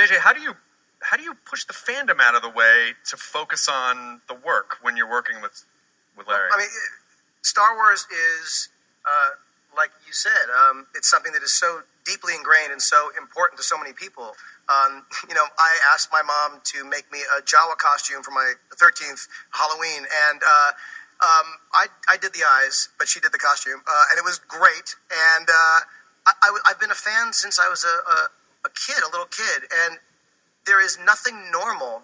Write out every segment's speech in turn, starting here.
JJ, how do you how do you push the fandom out of the way to focus on the work when you're working with with Larry? I mean, Star Wars is, uh, like you said, um, it's something that is so deeply ingrained and so important to so many people. Um, you know, I asked my mom to make me a Jawa costume for my 13th Halloween, and uh, um, I, I did the eyes, but she did the costume, uh, and it was great. And uh, I, have been a fan since I was a, a, a kid, a little kid, and there is nothing normal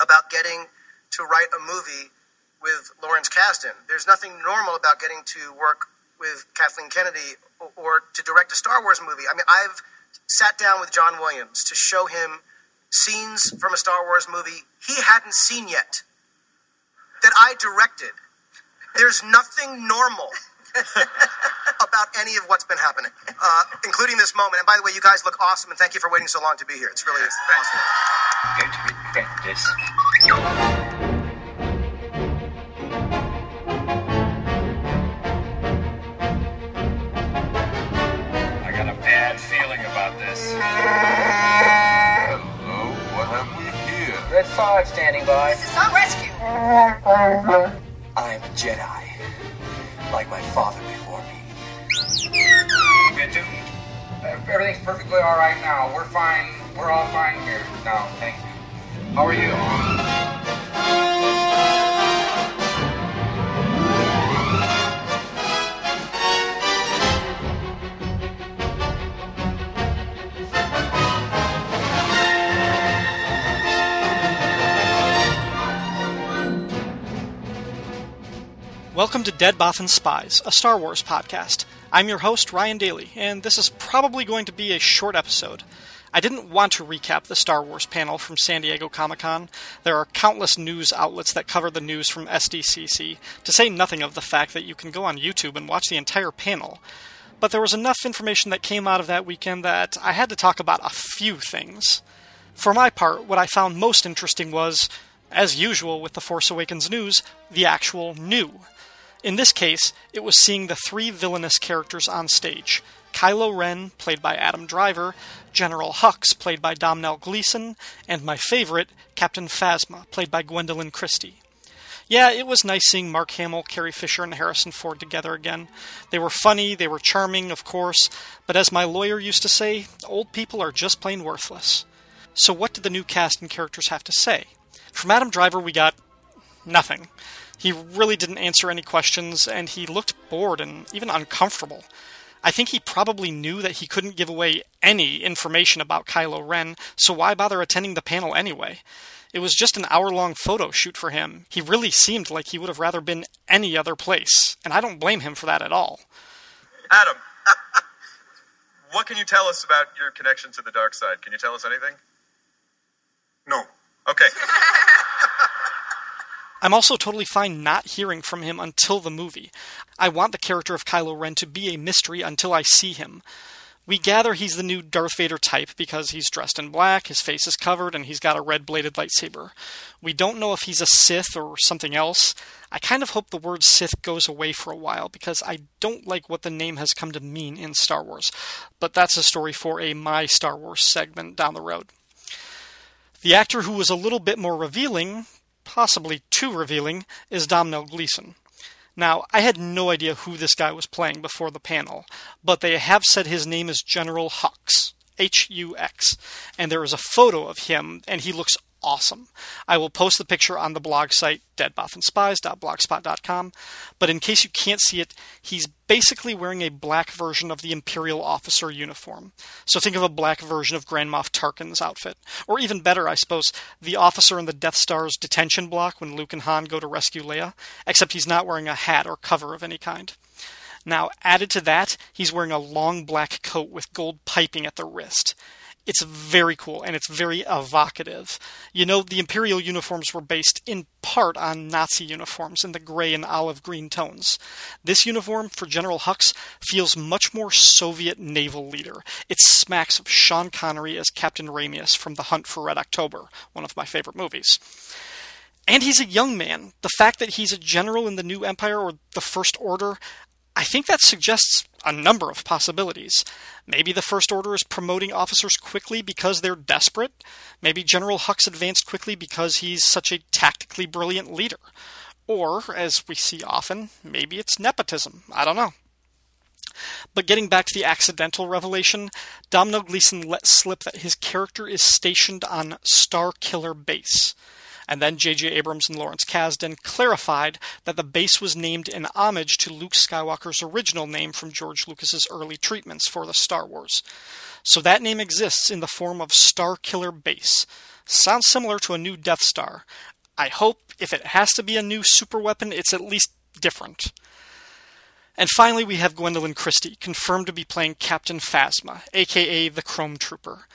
about getting to write a movie with Lawrence Kasdan. There's nothing normal about getting to work with Kathleen Kennedy or, to direct a Star Wars movie. I mean, I've sat down with John Williams to show him scenes from a Star Wars movie he hadn't seen yet that I directed. There's nothing normal about any of what's been happening, uh, including this moment. And by the way, you guys look awesome, and thank you for waiting so long to be here. It's really awesome. Going to regret this. I got a bad feeling about this. Hello, what have we here? Red 5 standing by. This is some rescue. I'm a Jedi. Like my father before me. Bintu, uh, everything's perfectly all right now. We're fine. We're all fine here now. Thank you. How are you? Welcome to Dead Bothan Spies, a Star Wars podcast. I'm your host, Ryan Daly, and this is probably going to be a short episode. I didn't want to recap the Star Wars panel from San Diego Comic Con. There are countless news outlets that cover the news from SDCC, to say nothing of the fact that you can go on YouTube and watch the entire panel. But there was enough information that came out of that weekend that I had to talk about a few things. For my part, what I found most interesting was, as usual with the Force Awakens news, the actual new. In this case, it was seeing the three villainous characters on stage Kylo Ren, played by Adam Driver, General Hux, played by Domhnall Gleeson, and my favorite, Captain Phasma, played by Gwendoline Christie. Yeah, it was nice seeing Mark Hamill, Carrie Fisher, and Harrison Ford together again. They were funny, they were charming, of course, but as my lawyer used to say, old people are just plain worthless. So, what did the new cast and characters have to say? From Adam Driver, we got nothing. He really didn't answer any questions, and he looked bored and even uncomfortable. I think he probably knew that he couldn't give away any information about Kylo Ren, so why bother attending the panel anyway? It was just an hour long photo shoot for him. He really seemed like he would have rather been any other place, and I don't blame him for that at all. Adam, what can you tell us about your connection to the dark side? Can you tell us anything? No. Okay. I'm also totally fine not hearing from him until the movie. I want the character of Kylo Ren to be a mystery until I see him. We gather he's the new Darth Vader type because he's dressed in black, his face is covered, and he's got a red bladed lightsaber. We don't know if he's a Sith or something else. I kind of hope the word Sith goes away for a while because I don't like what the name has come to mean in Star Wars. But that's a story for a My Star Wars segment down the road. The actor who was a little bit more revealing possibly too revealing, is Domhnall Gleeson. Now, I had no idea who this guy was playing before the panel, but they have said his name is General Hux. H U X. And there is a photo of him, and he looks awesome. I will post the picture on the blog site, deadbothanspies.blogspot.com. But in case you can't see it, he's basically wearing a black version of the Imperial officer uniform. So think of a black version of Grand Moff Tarkin's outfit. Or even better, I suppose, the officer in the Death Star's detention block when Luke and Han go to rescue Leia, except he's not wearing a hat or cover of any kind. Now, added to that, he's wearing a long black coat with gold piping at the wrist. It's very cool and it's very evocative. You know, the Imperial uniforms were based in part on Nazi uniforms in the gray and olive green tones. This uniform for General Hux feels much more Soviet naval leader. It smacks of Sean Connery as Captain Ramius from The Hunt for Red October, one of my favorite movies. And he's a young man. The fact that he's a general in the New Empire or the First Order, I think that suggests a number of possibilities. Maybe the First Order is promoting officers quickly because they're desperate. Maybe General Hux advanced quickly because he's such a tactically brilliant leader. Or, as we see often, maybe it's nepotism. I don't know. But getting back to the accidental revelation, Domhnall Gleeson let slip that his character is stationed on Star Killer Base. And then J.J. Abrams and Lawrence Kasdan clarified that the base was named in homage to Luke Skywalker's original name from George Lucas's early treatments for the Star Wars. So that name exists in the form of Star Killer Base. Sounds similar to a new Death Star. I hope if it has to be a new superweapon, it's at least different. And finally, we have Gwendoline Christie, confirmed to be playing Captain Phasma, aka the Chrome Trooper.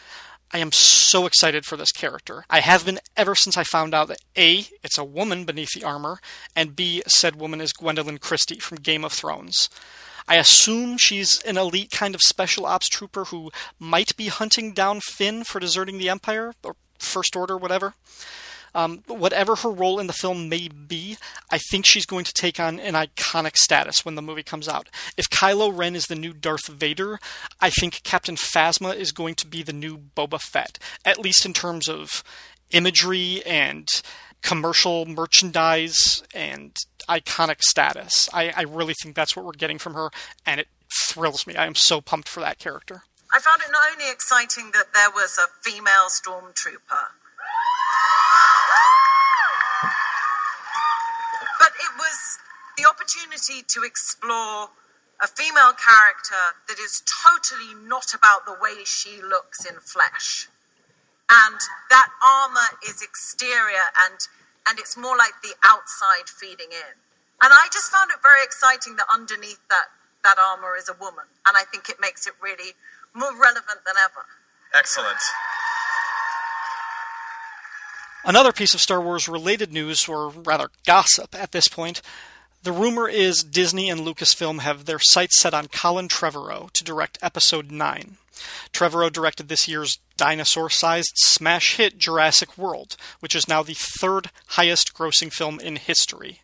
I am so excited for this character. I have been ever since I found out that A, it's a woman beneath the armor, and B, said woman is Gwendoline Christie from Game of Thrones. I assume she's an elite kind of special ops trooper who might be hunting down Finn for deserting the Empire, or First Order, whatever. Um, whatever her role in the film may be, I think she's going to take on an iconic status when the movie comes out. If Kylo Ren is the new Darth Vader, I think Captain Phasma is going to be the new Boba Fett, at least in terms of imagery and commercial merchandise and iconic status. I, I really think that's what we're getting from her, and it thrills me. I am so pumped for that character. I found it not only exciting that there was a female stormtrooper, opportunity to explore a female character that is totally not about the way she looks in flesh. And that armor is exterior and and it's more like the outside feeding in. And I just found it very exciting that underneath that that armor is a woman. And I think it makes it really more relevant than ever. Excellent. Another piece of Star Wars related news, or rather gossip at this point, the rumor is Disney and Lucasfilm have their sights set on Colin Trevorrow to direct Episode 9. Trevorrow directed this year's dinosaur sized smash hit Jurassic World, which is now the third highest grossing film in history.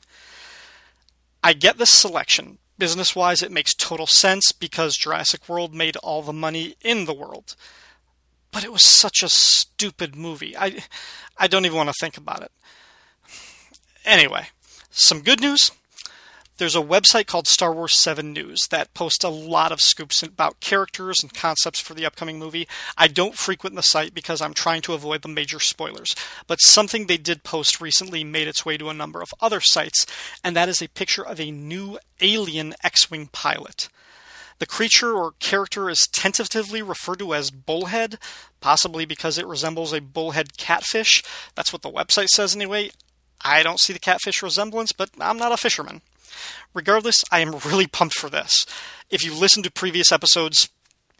I get this selection. Business wise, it makes total sense because Jurassic World made all the money in the world. But it was such a stupid movie. I, I don't even want to think about it. Anyway, some good news. There's a website called Star Wars 7 News that posts a lot of scoops about characters and concepts for the upcoming movie. I don't frequent the site because I'm trying to avoid the major spoilers, but something they did post recently made its way to a number of other sites, and that is a picture of a new alien X Wing pilot. The creature or character is tentatively referred to as Bullhead, possibly because it resembles a bullhead catfish. That's what the website says anyway. I don't see the catfish resemblance, but I'm not a fisherman. Regardless, I am really pumped for this. If you listen to previous episodes,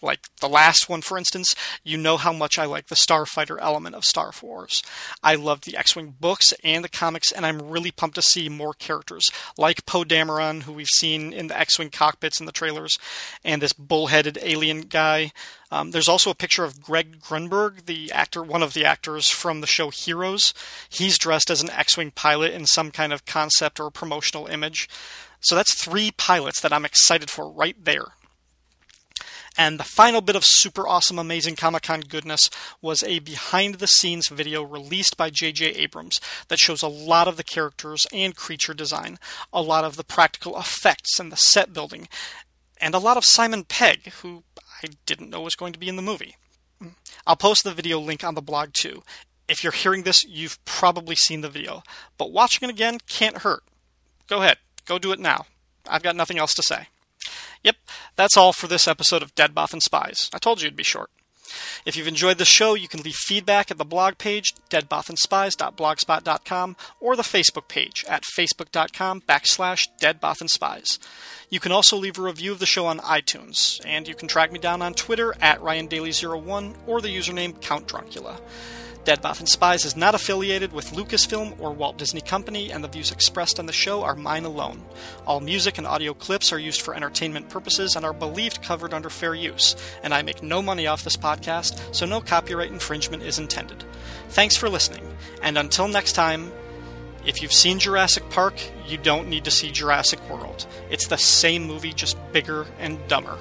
like the last one, for instance, you know how much I like the starfighter element of Star Wars. I love the X Wing books and the comics, and I'm really pumped to see more characters like Poe Dameron, who we've seen in the X Wing cockpits in the trailers, and this bullheaded alien guy. Um, there's also a picture of Greg Grunberg, the actor, one of the actors from the show Heroes. He's dressed as an X Wing pilot in some kind of concept or promotional image. So that's three pilots that I'm excited for right there. And the final bit of super awesome, amazing Comic Con goodness was a behind the scenes video released by J.J. Abrams that shows a lot of the characters and creature design, a lot of the practical effects and the set building, and a lot of Simon Pegg, who I didn't know was going to be in the movie. I'll post the video link on the blog too. If you're hearing this, you've probably seen the video, but watching it again can't hurt. Go ahead, go do it now. I've got nothing else to say. Yep, that's all for this episode of Dead Bothan Spies. I told you it'd be short. If you've enjoyed the show, you can leave feedback at the blog page, deadbothanspies.blogspot.com, or the Facebook page at facebook.com backslash deadbothanspies. You can also leave a review of the show on iTunes, and you can track me down on Twitter at RyanDaily01 or the username Count Druncula. Dead Bothan Spies is not affiliated with Lucasfilm or Walt Disney Company, and the views expressed on the show are mine alone. All music and audio clips are used for entertainment purposes and are believed covered under fair use, and I make no money off this podcast, so no copyright infringement is intended. Thanks for listening, and until next time, If you've seen Jurassic Park, you don't need to see Jurassic World. It's the same movie, just bigger and dumber.